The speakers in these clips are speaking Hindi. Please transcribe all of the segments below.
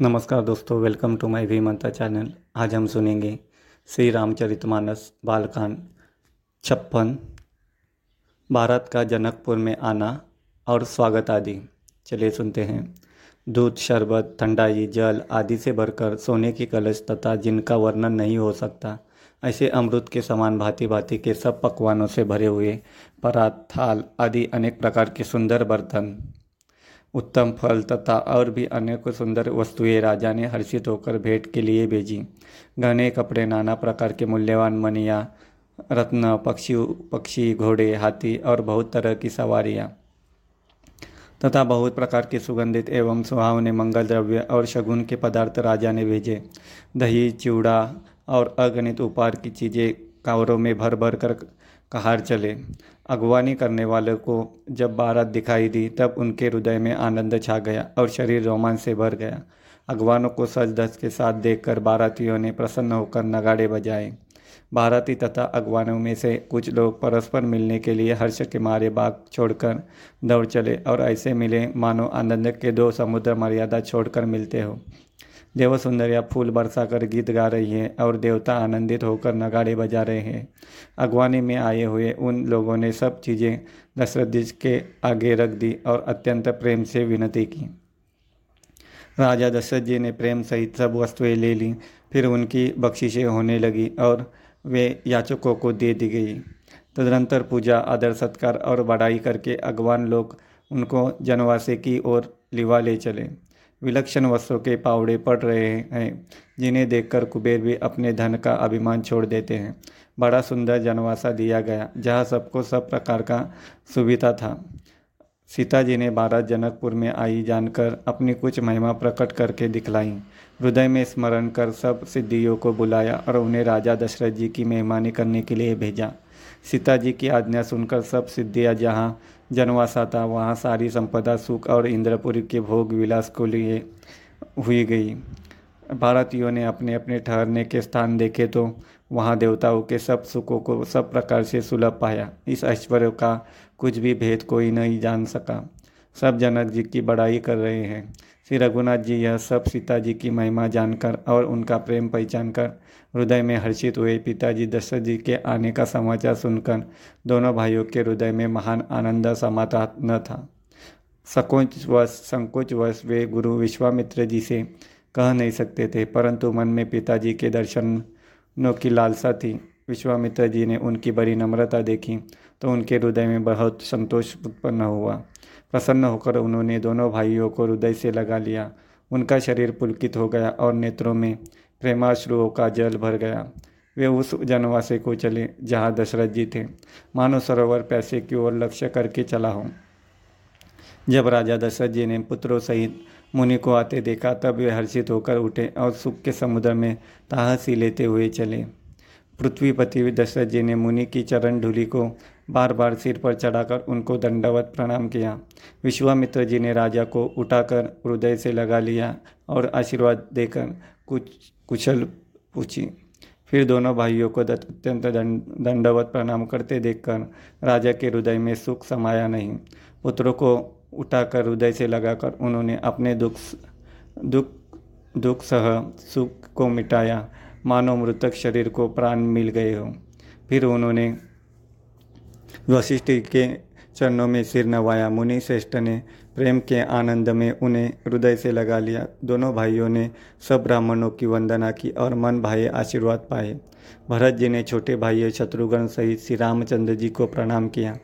नमस्कार दोस्तों वेलकम टू माय वी मंता चैनल आज हम सुनेंगे श्री रामचरितमानस बालकांड, छप्पन, भारत का जनकपुर में आना और स्वागत आदि। चलिए सुनते हैं। दूध, शरबत, ठंडाई, जल आदि से भरकर सोने की कलश तथा जिनका वर्णन नहीं हो सकता, ऐसे अमृत के समान भांति भांति के सब पकवानों से भरे हुए परात थाल आदि अनेक प्रकार के सुंदर बर्तन। उत्तम फल तथा और भी अनेक सुंदर वस्तुएँ राजा ने हर्षित होकर भेंट के लिए भेजी। घने कपड़े, नाना प्रकार के मूल्यवान मनिया, रत्न पक्षी पक्षी, घोड़े, हाथी और बहुत तरह की सवारियाँ तथा बहुत प्रकार के सुगंधित एवं सुहावने मंगल द्रव्य और शगुन के पदार्थ राजा ने भेजे। दही चिवड़ा और अगणित उपहार की चीज़ें कावरों में भर भर कर कहार चले। अगवानी करने वाले को जब बारात दिखाई दी, तब उनके हृदय में आनंद छा गया और शरीर रोमांच से भर गया। अगवानों को सज धज के साथ देखकर बारातियों ने प्रसन्न होकर नगाड़े बजाए। बाराती तथा अगवानों में से कुछ लोग परस्पर मिलने के लिए हर्ष के मारे बाग छोड़कर दौड़ चले और ऐसे मिले मानो आनंद के दो समुद्र मर्यादा छोड़कर मिलते हो। देव सुंदरिया फूल बरसा कर गीत गा रही है और देवता आनंदित होकर नगाड़े बजा रहे हैं। अगवानी में आए हुए उन लोगों ने सब चीज़ें दशरथ जी के आगे रख दी और अत्यंत प्रेम से विनती की। राजा दशरथ जी ने प्रेम सहित सब वस्तुएँ ले ली, फिर उनकी बख्शिशें होने लगी और वे याचकों को दे दी गई। तदनंतर पूजा, आदर, सत्कार और बढ़ाई करके अगवान लोग उनको जनवासे की ओर लिवा ले चले। विलक्षण वस्त्रों के पावड़े पड़ रहे हैं, जिन्हें देखकर कुबेर भी अपने धन का अभिमान छोड़ देते हैं। बड़ा सुंदर जनवासा दिया गया, जहाँ सबको सब प्रकार का सुविधा था। सीता जी ने भारत जनकपुर में आई जानकर अपनी कुछ महिमा प्रकट करके दिखलाई। हृदय में स्मरण कर सब सिद्धियों को बुलाया और उन्हें राजा दशरथ जी की मेहमानी करने के लिए भेजा। सीता जी की आज्ञा सुनकर सब सिद्धियाँ जहाँ जनवासा था वहाँ सारी संपदा, सुख और इंद्रपुरी के भोग विलास को लिए हुई गई। भारतीयों ने अपने अपने ठहरने के स्थान देखे तो वहाँ देवताओं के सब सुखों को सब प्रकार से सुलभ पाया। इस ऐश्वर्य का कुछ भी भेद कोई नहीं जान सका। सब जनक जी की बड़ाई कर रहे हैं। श्री रघुनाथ जी, यह सब सीता जी की महिमा जानकर और उनका प्रेम पहचान कर हृदय में हर्षित हुए। पिताजी दशरथ जी के आने का समाचार सुनकर दोनों भाइयों के हृदय में महान आनंद समाता न था। सकोच वश संकोच वश वे गुरु विश्वामित्र जी से कह नहीं सकते थे, परंतु मन में पिताजी के दर्शनों की लालसा थी। विश्वामित्र जी ने उनकी बड़ी नम्रता देखी तो उनके हृदय में बहुत संतोष उत्पन्न हुआ। प्रसन्न होकर उन्होंने दोनों भाइयों को हृदय से लगा लिया। उनका शरीर पुलकित हो गया और नेत्रों में प्रेमाश्रुओं का जल भर गया। वे उस जनवासे को चले, जहाँ दशरथ जी थे। मानो सरोवर पैसे की ओर लक्ष्य करके चला हो। जब राजा दशरथ जी ने पुत्रों सहित मुनि को आते देखा, तब वे हर्षित होकर उठे और सुख के समुद्र में ताहसी लेते हुए चले। पृथ्वीपति दशरथ जी ने मुनि की चरण ढूली को बार बार सिर पर चढ़ाकर उनको दंडवत प्रणाम किया। विश्वामित्र जी ने राजा को उठाकर हृदय से लगा लिया और आशीर्वाद देकर कुछ कुशल पूछी। फिर दोनों भाइयों को अत्यंत दंडवत प्रणाम करते देखकर राजा के हृदय में सुख समाया नहीं। पुत्रों को उठाकर हृदय से लगाकर उन्होंने अपने दुख दुख दुख सह सुख को मिटाया। मानो मृतक शरीर को प्राण मिल गए हो। फिर उन्होंने वशिष्ठ के चरणों में सिर नवाया मुनि श्रेष्ठ ने प्रेम के आनंद में उन्हें हृदय से लगा लिया। दोनों भाइयों ने सब ब्राह्मणों की वंदना की और मन भाई आशीर्वाद पाए। भरत जी ने छोटे भाइयों शत्रुघ्न सहित श्री रामचंद्र जी को प्रणाम किया।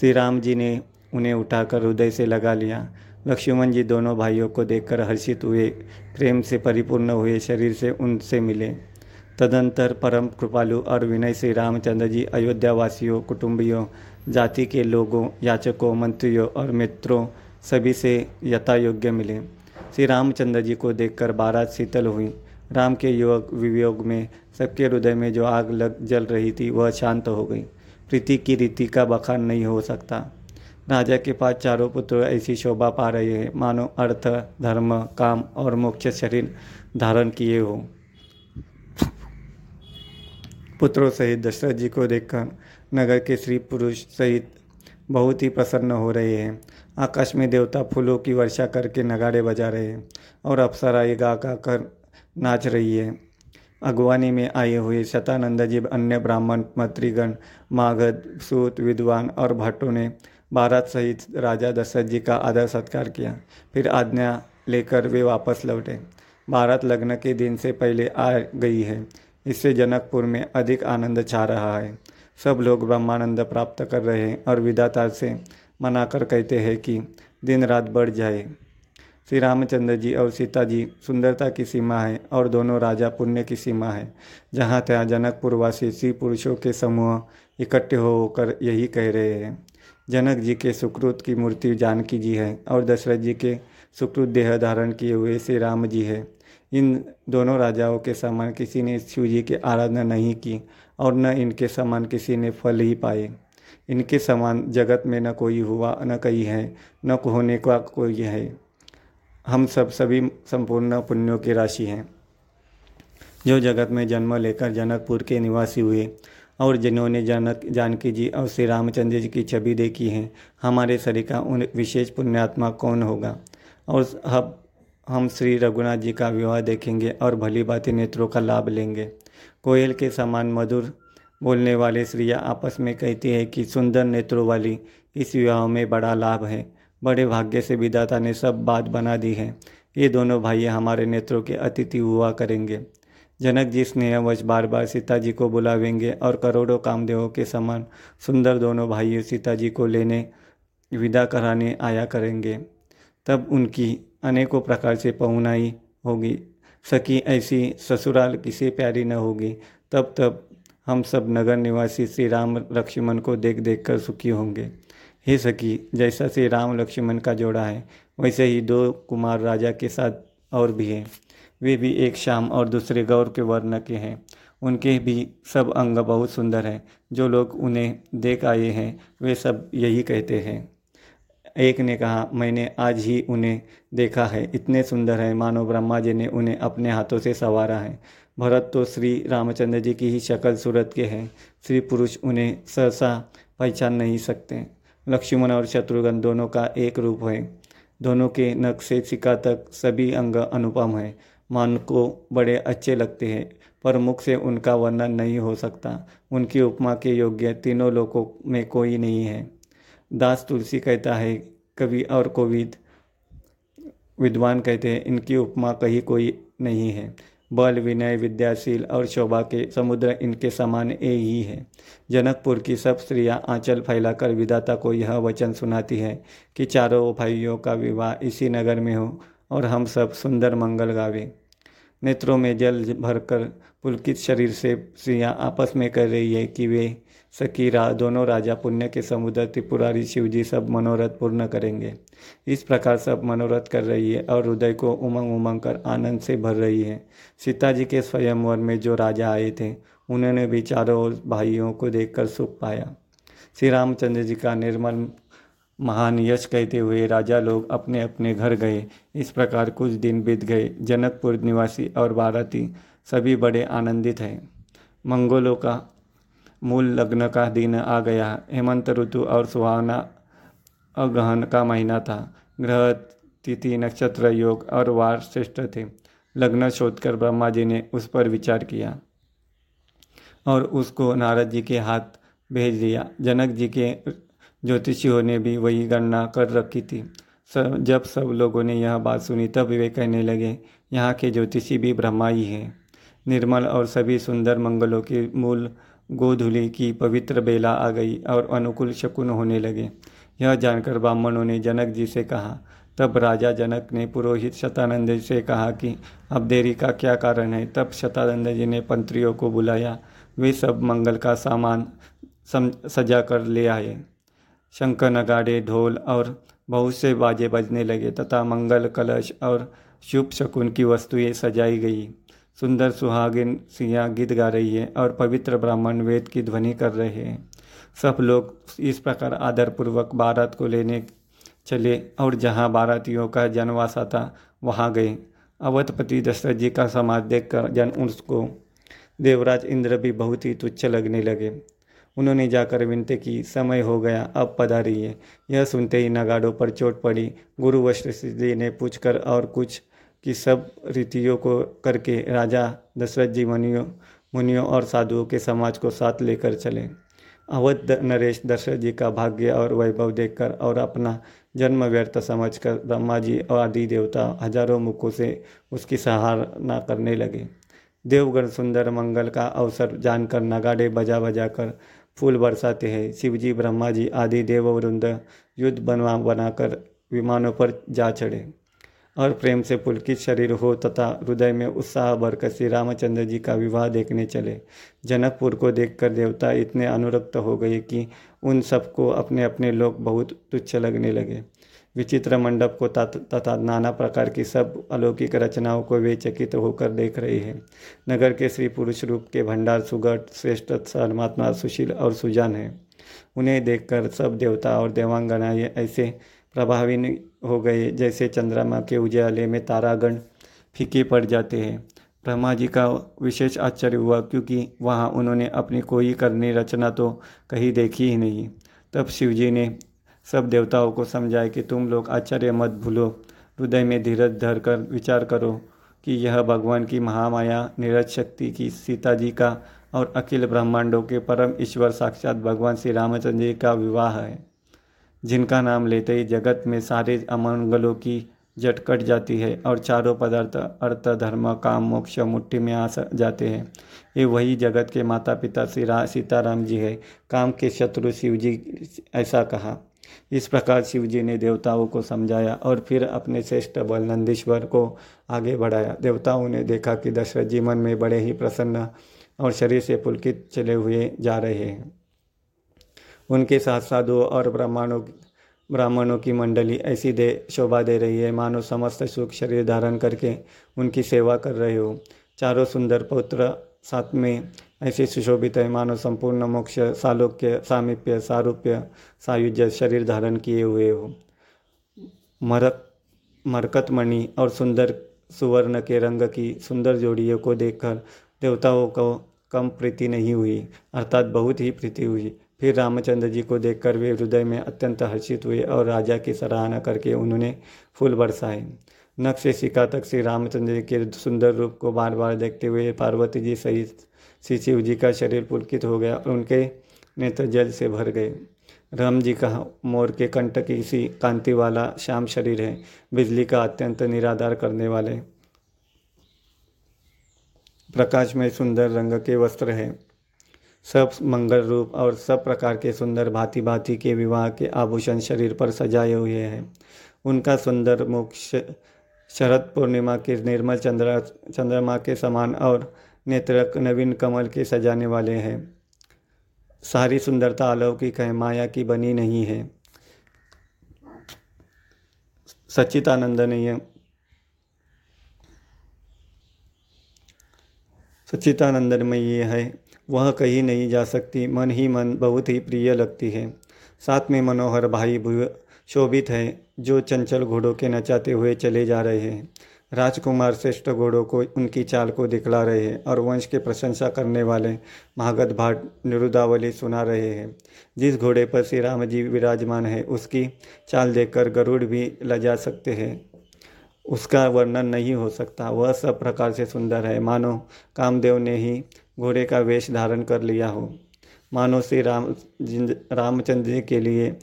श्री राम जी ने उन्हें उठाकर हृदय से लगा लिया। लक्ष्मण जी दोनों भाइयों को देखकर हर्षित हुए। प्रेम से परिपूर्ण हुए शरीर से उनसे मिले। तदंतर परम कृपालु और विनय श्री रामचंद्र जी अयोध्या वासियों कुटुंबियों, जाति के लोगों, याचकों, मंत्रियों और मित्रों सभी से यथा योग्य मिले। श्री रामचंद्र जी को देखकर बारात शीतल हुई। राम के योग वियोग में सबके हृदय में जो आग लग जल रही थी, वह शांत हो गई। प्रीति की रीति का बखान नहीं हो सकता। राजा के पास चारों पुत्र ऐसी शोभा पा रहे हैं। मानो अर्थ, धर्म, काम और मोक्ष शरीर धारण किए हो। पुत्रों सहित दशरथ जी को देखकर नगर के स्त्री पुरुष सहित बहुत ही प्रसन्न हो रहे हैं। आकाश में देवता फूलों की वर्षा करके नगाड़े बजा रहे हैं और अप्सराएँ गा गा कर नाच रही है। अगवानी में आए हुए शतानंद जी अन्य ब्राह्मण, मंत्रीगण मागध सूत, विद्वान और भट्टों ने भारत सहित राजा दशरथ जी का आदर सत्कार किया। फिर आज्ञा लेकर वे वापस लौटे। भारत लग्न के दिन से पहले आ गई है। इससे जनकपुर में अधिक आनंद छा रहा है। सब लोग ब्रह्मानंद प्राप्त कर रहे हैं और विदाता से मनाकर कहते हैं कि दिन रात बढ़ जाए। श्री रामचंद्र जी और सीता जी सुंदरता की सीमा है और दोनों राजा पुण्य की सीमा है। जहाँ तहाँ जनकपुरवासी श्री पुरुषों के समूह इकट्ठे होकर यही कह रहे हैं। जनक जी के सुकृत की मूर्ति जानकी जी है और दशरथ जी के सुकृत देह धारण किए हुए श्री राम जी है। इन दोनों राजाओं के समान किसी ने शिव जी की आराधना नहीं की और न इनके समान किसी ने फल ही पाए। इनके समान जगत में न कोई हुआ, न कहीं है, न होने का कोई है। हम सब सभी संपूर्ण पुण्यों की राशि हैं। जो जगत में जन्म लेकर जनकपुर के निवासी हुए और जिन्होंने जनक जानकी जी और श्री रामचंद्र जी की छवि देखी है, हमारे शरीर का उन विशेष पुण्यात्मा कौन होगा? और हम हम श्री रघुनाथ जी का विवाह देखेंगे और भली बाती नेत्रों का लाभ लेंगे। कोयल के समान मधुर बोलने वाले स्त्रियाँ आपस में कहती है कि सुंदर नेत्रों वाली इस विवाह में बड़ा लाभ है। बड़े भाग्य से विदाता ने सब बात बना दी है। ये दोनों भाई हमारे नेत्रों के अतिथि हुआ करेंगे। जनक जी स्नेहवश बार बार सीता जी को बुलावेंगे और करोड़ों कामदेवों के समान सुंदर दोनों भाइयों सीता जी को लेने विदा कराने आया करेंगे। तब उनकी अनेकों प्रकार से पहुनाई होगी। सकी ऐसी ससुराल किसी प्यारी न होगी। तब तब हम सब नगर निवासी श्री राम लक्ष्मण को देख देख कर सुखी होंगे। हे सखी, जैसा श्री राम लक्ष्मण का जोड़ा है, वैसे ही दो कुमार राजा के साथ और भी हैं। वे भी एक शाम और दूसरे गौर के वर्ण के हैं। उनके भी सब अंग बहुत सुंदर हैं। जो लोग उन्हें देख आए हैं, वे सब यही कहते हैं। एक ने कहा, मैंने आज ही उन्हें देखा है। इतने सुंदर हैं। मानो ब्रह्मा जी ने उन्हें अपने हाथों से संवारा है। भरत तो श्री रामचंद्र जी की ही शक्ल सूरत के हैं। श्री पुरुष उन्हें सहसा पहचान नहीं सकते। लक्ष्मण और शत्रुघ्न दोनों का एक रूप है। दोनों के नख से सिका तक सभी अंग अनुपम है। मन को बड़े अच्छे लगते हैं, पर मुख से उनका वर्णन नहीं हो सकता। उनकी उपमा के योग्य तीनों लोगों में कोई नहीं है। दास तुलसी कहता है, कवि और कोविद विद्वान कहते हैं, इनकी उपमा कहीं कोई नहीं है। बल, विनय, विद्याशील और शोभा के समुद्र इनके समान ए ही है। जनकपुर की सब स्त्रियाँ आंचल फैलाकर विदाता को यह वचन सुनाती है कि चारों भाइयों का विवाह इसी नगर में हो और हम सब सुंदर मंगल गावे। नेत्रों में जल भरकर पुलकित शरीर से स्त्रियाँ आपस में कह रही है कि वे सखी रा दोनों राजा पुण्य के समुद्र त्रिपुरारी शिव जी सब मनोरथ पूर्ण करेंगे। इस प्रकार सब मनोरथ कर रही है और हृदय को उमंग उमंग कर आनंद से भर रही है। सीता जी के स्वयंवर में जो राजा आए थे, उन्होंने भी चारों भाइयों को देखकर सुख पाया। श्री रामचंद्र जी का निर्मल महान यश कहते हुए राजा लोग अपने अपने घर गए। इस प्रकार कुछ दिन बीत गए। जनकपुर निवासी और भारती सभी बड़े आनंदित हैं। मंगोलों का मूल लग्न का दिन आ गया। हेमंत ऋतु और सुहावना अगहन का महीना था। ग्रह, तिथि, नक्षत्र, योग और वार श्रेष्ठ थे। लग्न शोधकर ब्रह्मा जी ने उस पर विचार किया और उसको नारद जी के हाथ भेज दिया। जनक जी के ज्योतिषियों ने भी वही गणना कर रखी थी। सब, जब सब लोगों ने यह बात सुनी, तब वे कहने लगे, यहाँ के ज्योतिषी भी ब्रह्मा ही हैं। निर्मल और सभी सुंदर मंगलों के मूल गोधुली की पवित्र बेला आ गई और अनुकूल शकुन होने लगे। यह जानकर ब्राह्मणों ने जनक जी से कहा, तब राजा जनक ने पुरोहित शतानंद जी से कहा कि, अब देरी का क्या कारण है? तब शतानंद जी ने पंत्रियों को बुलाया। वे सब मंगल का सामान सम, सजा कर ले आए। शंकर नगाड़े, ढोल और बहुत से बाजे बजने लगे तथा मंगल, कलश और शुभ शकुन की वस्तुएँ सजाई गई। सुंदर सुहागिन सिया गीत गा रही है और पवित्र ब्राह्मण वेद की ध्वनि कर रहे हैं। सब लोग इस प्रकार आदरपूर्वक बारात को लेने चले और जहाँ बारातियों का जनवासा था वहाँ गए। अवधपति दशरथ जी का समाज देखकर जन उसको देवराज इंद्र भी बहुत ही तुच्छ लगने लगे। उन्होंने जाकर विनती की, समय हो गया, अब पधारिए। यह सुनते ही नगाड़ों पर चोट पड़ी। गुरु वशिष्ठ जी ने पूछकर और कुछ की सब रीतियों को करके राजा दशरथ जी मुनियों मुनियों और साधुओं के समाज को साथ लेकर चले। अवध नरेश दशरथ जी का भाग्य और वैभव देखकर और अपना जन्म व्यर्थ समझकर ब्रह्मा जी और आदि देवता हज़ारों मुखों से उसकी सराहना करने लगे। देवगण सुंदर मंगल का अवसर जानकर नगाड़े बजा बजा कर फूल बरसाते हैं। शिवजी ब्रह्मा जी आदि देव वृंद युद्ध बनवा, बनाकर विमानों पर जा चढ़े और प्रेम से पुलकित शरीर हो तथा हृदय में उत्साह भरकर श्री रामचंद्र जी का विवाह देखने चले। जनकपुर को देखकर देवता इतने अनुरक्त हो गए कि उन सबको अपने अपने लोग बहुत तुच्छ लगने लगे। विचित्र मंडप को तथा नाना प्रकार की सब अलौकिक रचनाओं को वे चकित होकर देख रही है। नगर के श्री पुरुष रूप के भंडार सुगढ़ श्रेष्ठ परमात्मा सुशील और सुजान है। उन्हें देखकर सब देवता और देवांगनाएँ ऐसे प्रभावित हो गए जैसे चंद्रमा के उजाले में तारागण फीके पड़ जाते हैं। ब्रह्मा जी का विशेष आश्चर्य हुआ क्योंकि वहाँ उन्होंने अपनी कोई करनी रचना तो कहीं देखी ही नहीं। तब शिवजी ने सब देवताओं को समझाए कि तुम लोग आश्चर्य मत भूलो। हृदय में धीरज धर कर विचार करो कि यह भगवान की महामाया, नीरज शक्ति की सीता जी का और अखिल ब्रह्मांडों के परम ईश्वर साक्षात भगवान श्री रामचंद्र जी का विवाह है, जिनका नाम लेते ही जगत में सारे अमंगलों की जट कट जाती है और चारों पदार्थ, अर्थ, धर्म, काम, मोक्ष, मुट्ठी में आ जाते हैं। ये वही जगत के माता पिता श्री सीताराम जी है। काम के शत्रु शिव जी ऐसा कहा। इस प्रकार शिव जी ने देवताओं को समझाया और फिर अपने श्रेष्ठ बल नंदीश्वर को आगे बढ़ाया। देवताओं ने देखा कि दशरथ जी मन में बड़े ही प्रसन्न और शरीर से पुलकित चले हुए जा रहे हैं। उनके साथ साधुओं और ब्राह्मणों ब्राह्मणों की मंडली ऐसी दे शोभा दे रही है। मानो समस्त सुख शरीर धारण करके उनकी सेवा कर रहे हो। चारों सुंदर पुत्र साथ में ऐसे सुशोभित है मानो संपूर्ण मोक्ष, सालोक्य, सामीप्य, सारूप्य, सायुज्य, शरीर धारण किए हुए हो। मरक, मरकतमणि और सुंदर सुवर्ण के रंग की सुंदर जोड़ियों को देखकर देवताओं को कम प्रीति नहीं हुई, अर्थात बहुत ही प्रीति हुई। फिर रामचंद्र जी को देखकर वे हृदय में अत्यंत हर्षित हुए और राजा की सराहना करके उन्होंने फूल बरसाए। से शिका तक श्री रामचंद्र जी के सुंदर रूप को बार बार देखते हुए पार्वती जी सहित श्री शिव जी का शरीर पुलकित हो गया और उनके नेत्र जल से भर गए। राम जी का मोर के कंठ की सी कांति वाला श्याम शरीर है। बिजली का अत्यंत निराधार करने वाले प्रकाश में सुंदर रंग के वस्त्र है। सब मंगल रूप और सब प्रकार के सुंदर भांति भांति के विवाह के आभूषण शरीर पर सजाए हुए हैं। उनका सुंदर मुख शरद पूर्णिमा के निर्मल चंद्र, चंद्रमा के समान और नेत्र नवीन कमल के सजाने वाले हैं। सारी सुंदरता अलौकिक है, माया की बनी नहीं है। सच्चिदानंद नहीं है सच्चिदानंद में ये है वह कहीं नहीं जा सकती, मन ही मन बहुत ही प्रिय लगती है। साथ में मनोहर भाई शोभित है, जो चंचल घोड़ों के नचाते हुए चले जा रहे हैं। राजकुमार श्रेष्ठ घोड़ों को उनकी चाल को दिखला रहे हैं और वंश की प्रशंसा करने वाले महागत भाट निरुदावली सुना रहे हैं। जिस घोड़े पर श्री राम जी विराजमान है, उसकी चाल देखकर गरुड़ भी लजा सकते हैं। उसका वर्णन नहीं हो सकता। वह सब प्रकार से सुंदर है। मानो कामदेव ने ही घोड़े का वेश धारण कर लिया हो। मानो श्री राम रामचंद्र जी के लिए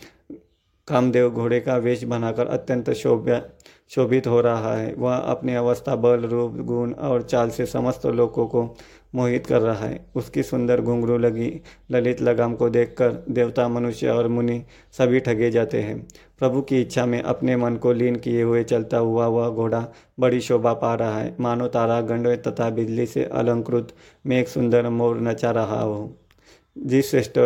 कामदेव घोड़े का वेश बनाकर अत्यंत शोभ्य शोभित हो रहा है। वह अपनी अवस्था, बल, रूप, गुण और चाल से समस्त लोगों को मोहित कर रहा है। उसकी सुंदर घुंघरू लगी ललित लगाम को देखकर देवता, मनुष्य और मुनि सभी ठगे जाते हैं। प्रभु की इच्छा में अपने मन को लीन किए हुए चलता हुआ वह घोड़ा बड़ी शोभा पा रहा है। मानो तारा, गंड तथा बिजली से अलंकृत में एक सुंदर मोर नचा रहा हो। जिस श्रेष्ठ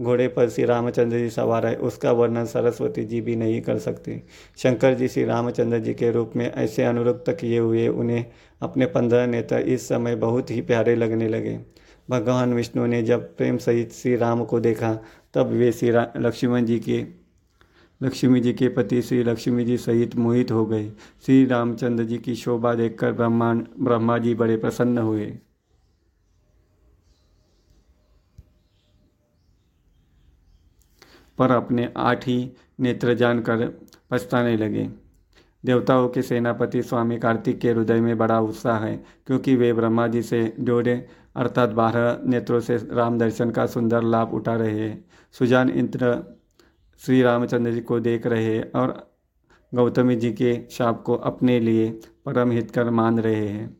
घोड़े पर श्री रामचंद्र जी सवार है। उसका वर्णन सरस्वती जी भी नहीं कर सकती। शंकर जी श्री रामचंद्र जी के रूप में ऐसे अनुरुक्त किए हुए उन्हें अपने पंद्रह नेता इस समय बहुत ही प्यारे लगने लगे। भगवान विष्णु ने जब प्रेम सहित श्री राम को देखा, तब वे श्री लक्ष्मण जी के लक्ष्मी जी के पति श्री लक्ष्मी जी सहित मोहित हो गए। श्री रामचंद्र जी की शोभा देखकर ब्रह्मांड ब्रह्मा जी बड़े प्रसन्न हुए। पर अपने आठ ही नेत्र जानकर पछताने लगे। देवताओं के सेनापति स्वामी कार्तिक के हृदय में बड़ा उत्साह है, क्योंकि वे ब्रह्मा जी से जोड़े, अर्थात बारह नेत्रों से राम दर्शन का सुंदर लाभ उठा रहे हैं। सुजान इंद्र श्री रामचंद्र जी को देख रहे हैं और गौतमी जी के शाप को अपने लिए परम हितकर मान रहे हैं।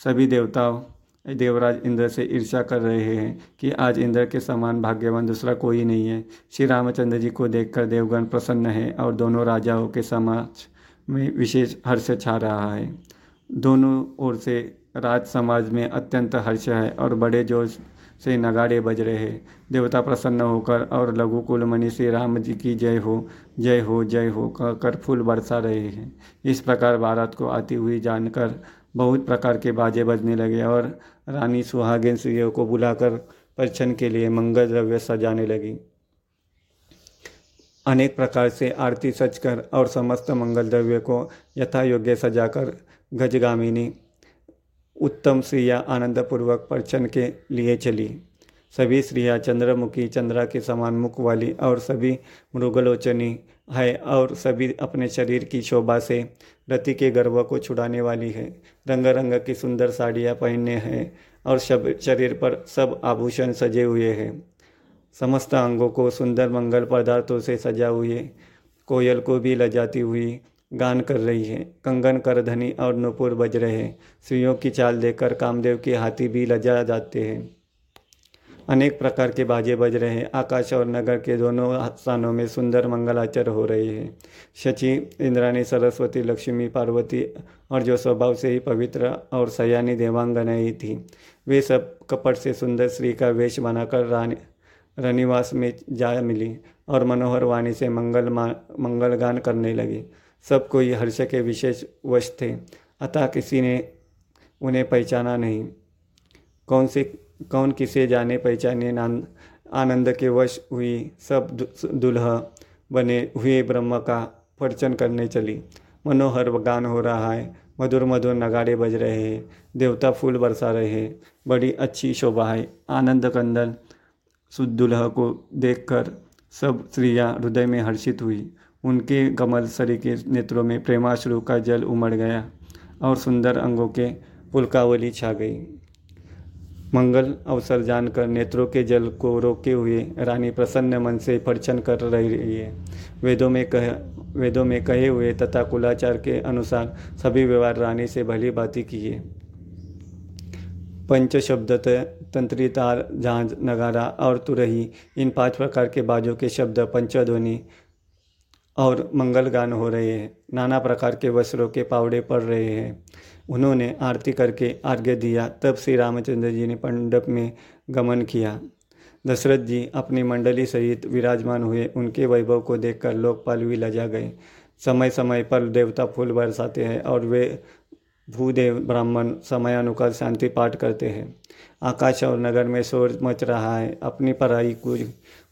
सभी देवताओं देवराज इंद्र से ईर्ष्या कर रहे हैं कि आज इंद्र के समान भाग्यवान दूसरा कोई नहीं है। श्री रामचंद्र जी को देखकर देवगण प्रसन्न है और दोनों राजाओं के समाज में विशेष हर्ष छा रहा है। दोनों ओर से राज समाज में अत्यंत हर्ष है और बड़े जोश से नगाड़े बज रहे हैं। देवता प्रसन्न होकर और लघु कुल मणि श्री राम जी की जय हो जय हो जय हो कहकर फूल बरसा रहे हैं। इस प्रकार भारत को आती हुई जानकर बहुत प्रकार के बाजे बजने लगे और रानी सुहागिन स्त्रियों को बुलाकर परिचन के लिए मंगल द्रव्य सजाने लगी। अनेक प्रकार से आरती सजकर और समस्त मंगल द्रव्य को यथा योग्य सजाकर गजगामिनी, उत्तम स्त्रिया आनंदपूर्वक परछन के लिए चली। सभी स्त्रियाँ चंद्रमुखी, चंद्रा के समान मुख वाली और सभी मृगलोचनी है और सभी अपने शरीर की शोभा से रति के गर्व को छुड़ाने वाली है। रंग रंग की सुंदर साड़ियाँ पहनने हैं और सब शरीर पर सब आभूषण सजे हुए हैं। समस्त अंगों को सुंदर मंगल पदार्थों से सजा हुए कोयल को भी लजाती हुई गान कर रही है। कंगन कर धनी और नुपुर बज रहे हैं। स्त्रियों की चाल देकर कामदेव के हाथी भी लजा जाते हैं। अनेक प्रकार के बाजे बज रहे हैं। आकाश और नगर के दोनों स्थानों में सुंदर मंगलाचर हो रहे हैं। शची, इंद्राणी, सरस्वती, लक्ष्मी, पार्वती और जो स्वभाव से ही पवित्र और सयानी देवांगनाएँ थी, वे सब कपट से सुंदर स्त्री का वेश बनाकर रानी रनिवास में जा मिली और मनोहर वाणी से मंगल मंगल गान करने लगी। सब कोई हर्ष के विशेष वश थे, अतः किसी ने उन्हें पहचाना नहीं। कौन से कौन किसे जाने पहचाने आनंद के वश हुई सब दुल्हा बने हुए ब्रह्म का पर्चन करने चली। मनोहर गान हो रहा है, मधुर मधुर नगाड़े बज रहे हैं, देवता फूल बरसा रहे हैं, बड़ी अच्छी शोभा है। आनंद कंदन सुदुल्ह को देखकर सब स्त्रियाँ हृदय में हर्षित हुई। उनके कमल सरी के नेत्रों में प्रेमाश्रु का जल उमड़ गया और सुंदर अंगों के पुलकावली छा गई। मंगल अवसर जानकर नेत्रों के जल को रोके हुए रानी प्रसन्न मन से परिचन कर रही है। वेदों में कह, वेदों में कहे हुए तथा कुलाचार के अनुसार सभी व्यवहार रानी से भली बाती किए। पंच शब्द तंत्री तार, झांझ, नगारा और तुरही, इन पाँच प्रकार के बाजों के शब्द पंचध्वनि और मंगल गान हो रहे हैं। नाना प्रकार के वस्त्रों के पावड़े पड़ रहे हैं। उन्होंने आरती करके आर्घ्य दिया। तब श्री रामचंद्र जी ने मंडप में गमन किया। दशरथ जी अपनी मंडली सहित विराजमान हुए। उनके वैभव को देखकर लोकपाल भी लजा गए। समय समय पर देवता फूल बरसाते हैं और वे भूदेव ब्राह्मण समयानुसार शांति पाठ करते हैं। आकाश और नगर में शोर मच रहा है। अपनी पढ़ाई कुछ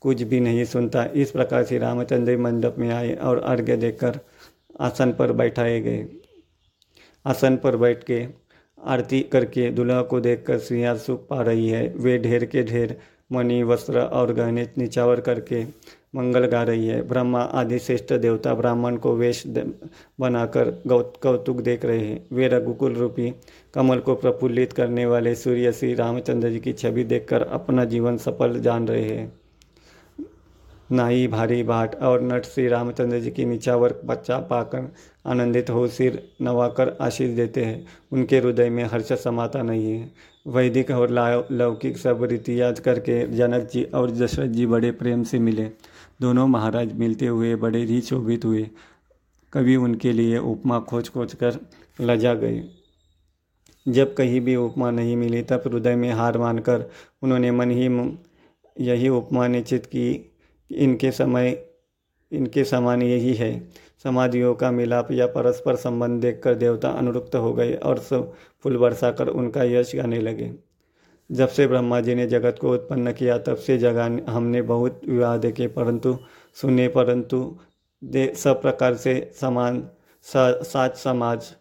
कुछ भी नहीं सुनता। इस प्रकार से रामचंद्र मंडप में आए और अर्घ्य देकर आसन पर बैठाए गए। आसन पर बैठ के आरती करके दुल्हा को देखकर सिंह सुख पा रही है। वे ढेर के ढेर मणि, वस्त्र और गहने निचावर करके मंगल गा रही है। ब्रह्मा आदि श्रेष्ठ देवता ब्राह्मण को वेश बनाकर गौत, कौतुक देख रहे हैं। वे रघुकुल रूपी कमल को प्रफुल्लित करने वाले सूर्य श्री रामचंद्र जी की छवि देखकर अपना जीवन सफल जान रहे हैं। नाई, भारी बाट और नट श्री रामचंद्र जी की निचावर बच्चा पाकर आनंदित हो सिर नवाकर आशीष देते हैं। उनके हृदय में हर्ष समाता नहीं है। वैदिक और लौकिक सब रीति याद करके जनक जी और दशरथ जी बड़े प्रेम से मिले। दोनों महाराज मिलते हुए बड़े ही शोभित हुए। कभी उनके लिए उपमा खोज खोज कर लजा गए। जब कहीं भी उपमा नहीं मिली तब हृदय में हार मानकर उन्होंने मन ही यही उपमा निश्चित की इनके समय, इनके समान यही है। समाधियों का मिलाप या परस्पर संबंध देखकर देवता अनुरुक्त हो गए और सब फूल बरसाकर उनका यश गाने लगे। जब से ब्रह्मा जी ने जगत को उत्पन्न किया, तब से जगह हमने बहुत विवाह देखे, परंतु सुने, परंतु दे सब प्रकार से समान साच समाज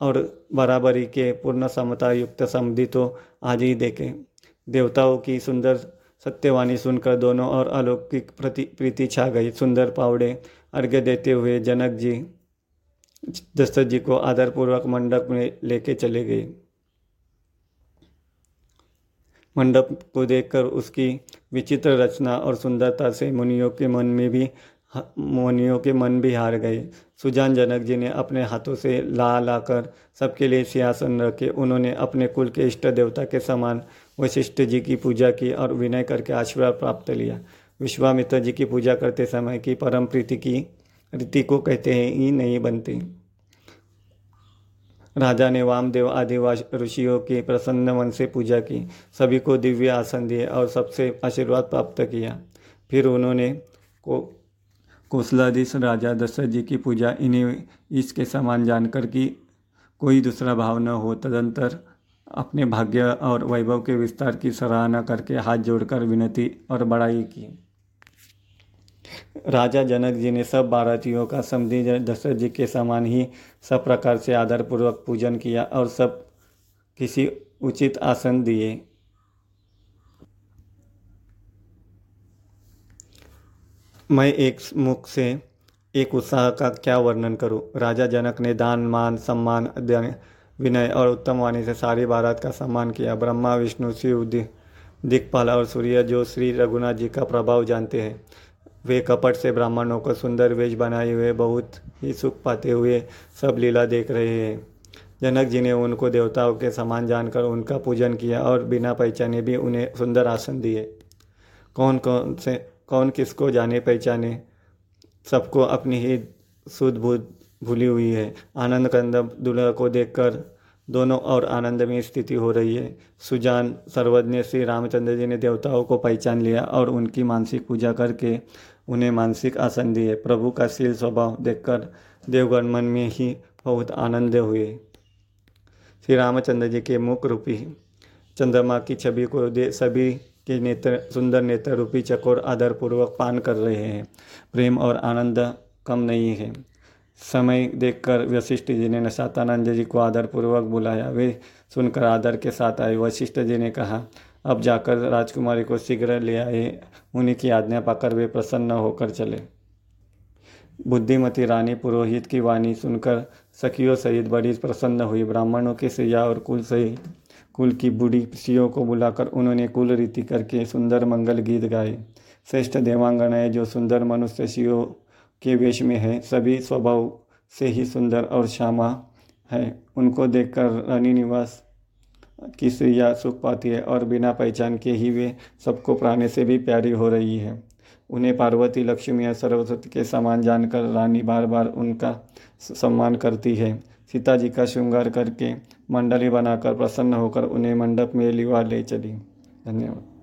और बराबरी के पूर्ण समता युक्त समधि तो आज ही देखे। देवताओं की सुंदर सत्यवाणी सुनकर दोनों और अलौकिक प्रति, प्रीति छा गई। सुंदर पावड़े अर्घ्य देते हुए जनक जी, दशरथ जी को आदरपूर्वक मंडप में लेके चले गए। मंडप को देखकर उसकी विचित्र रचना और सुंदरता से मुनियों के मन में भी मुनियों के मन भी हार गए। सुजान जनक जी ने अपने हाथों से ला ला कर सबके लिए सिंहासन रखे। उन्होंने अपने कुल के इष्ट देवता के समान वशिष्ठ जी की पूजा की और विनय करके आशीर्वाद प्राप्त लिया। विश्वामित्र जी की पूजा करते समय की परम प्रीति की रीति को कहते हैं ही नहीं बनती। राजा ने वामदेव आदि ऋषियों की प्रसन्न मन से पूजा की। सभी को दिव्य आसन दिए और सबसे आशीर्वाद प्राप्त किया। फिर उन्होंने को कौशलाधीश राजा दशरथ जी की पूजा, इन्हें इसके समान जानकर कि कोई दूसरा भाव न हो, तदंतर अपने भाग्य और वैभव के विस्तार की सराहना करके हाथ जोड़कर विनती और बड़ाई की। राजा जनक जी ने सब भारतीयों का समझी, दशरथ जी के समान ही सब प्रकार से आदरपूर्वक पूजन किया और सब किसी उचित आसन दिए। मैं एक मुख से एक उत्साह का क्या वर्णन करूँ? राजा जनक ने दान, मान, सम्मान विनय और उत्तम वाणी से सारी भारत का सम्मान किया। ब्रह्मा, विष्णु, शिव दिक्पाल और सूर्य, जो श्री रघुनाथ जी का प्रभाव जानते हैं, वे कपट से ब्राह्मणों को सुंदर वेश बनाए हुए, बहुत ही सुख पाते हुए सब लीला देख रहे हैं। जनक जी ने उनको देवताओं के समान जानकर उनका पूजन किया और बिना पहचाने भी उन्हें सुंदर आसन दिए। कौन कौन से कौन किसको जाने पहचाने, सबको अपनी ही सुध बुध भूली हुई है। आनंद कंद दुल्हा को देखकर दोनों और आनंद में स्थिति हो रही है। सुजान सर्वज्ञ श्री रामचंद्र जी ने देवताओं को पहचान लिया और उनकी मानसिक पूजा करके उन्हें मानसिक आसन दिए। प्रभु का शील स्वभाव देखकर देवगण मन में ही बहुत आनंद हुए। श्री रामचंद्र जी के मुख रूपी चंद्रमा की छवि को दे सभी के नेत्र, सुंदर नेत्र रूपी चकोर आदरपूर्वक पान कर रहे हैं। प्रेम और आनंद कम नहीं है। समय देखकर वशिष्ठ जी ने नशातानंद जी को आदरपूर्वक बुलाया। वे सुनकर आदर के साथ आए। वशिष्ठ जी ने कहा, अब जाकर राजकुमारी को शीघ्र ले आए। उन्हीं की आज्ञा पाकर वे प्रसन्न होकर चले। बुद्धिमती रानी पुरोहित की वाणी सुनकर सखियों सहित बड़ी प्रसन्न हुई। ब्राह्मणों के सैया और कुल सहित कुल की बूढ़ी सियों को बुलाकर उन्होंने कुल रीति करके सुंदर मंगल गीत गाए। श्रेष्ठ देवांगनाएँ जो सुंदर मनुष्य सियों के वेश में है। सभी स्वभाव से ही सुंदर और श्यामा है। उनको देखकर रानी निवास की स्त्रिया सुख पाती है और बिना पहचान के ही वे सबको प्राणी से भी प्यारी हो रही है। उन्हें पार्वती, लक्ष्मी या सरस्वती के समान जानकर रानी बार बार उनका सम्मान करती है। सीता जी का श्रृंगार करके मंडली बनाकर प्रसन्न होकर उन्हें मंडप में लिवा ले चली। धन्यवाद।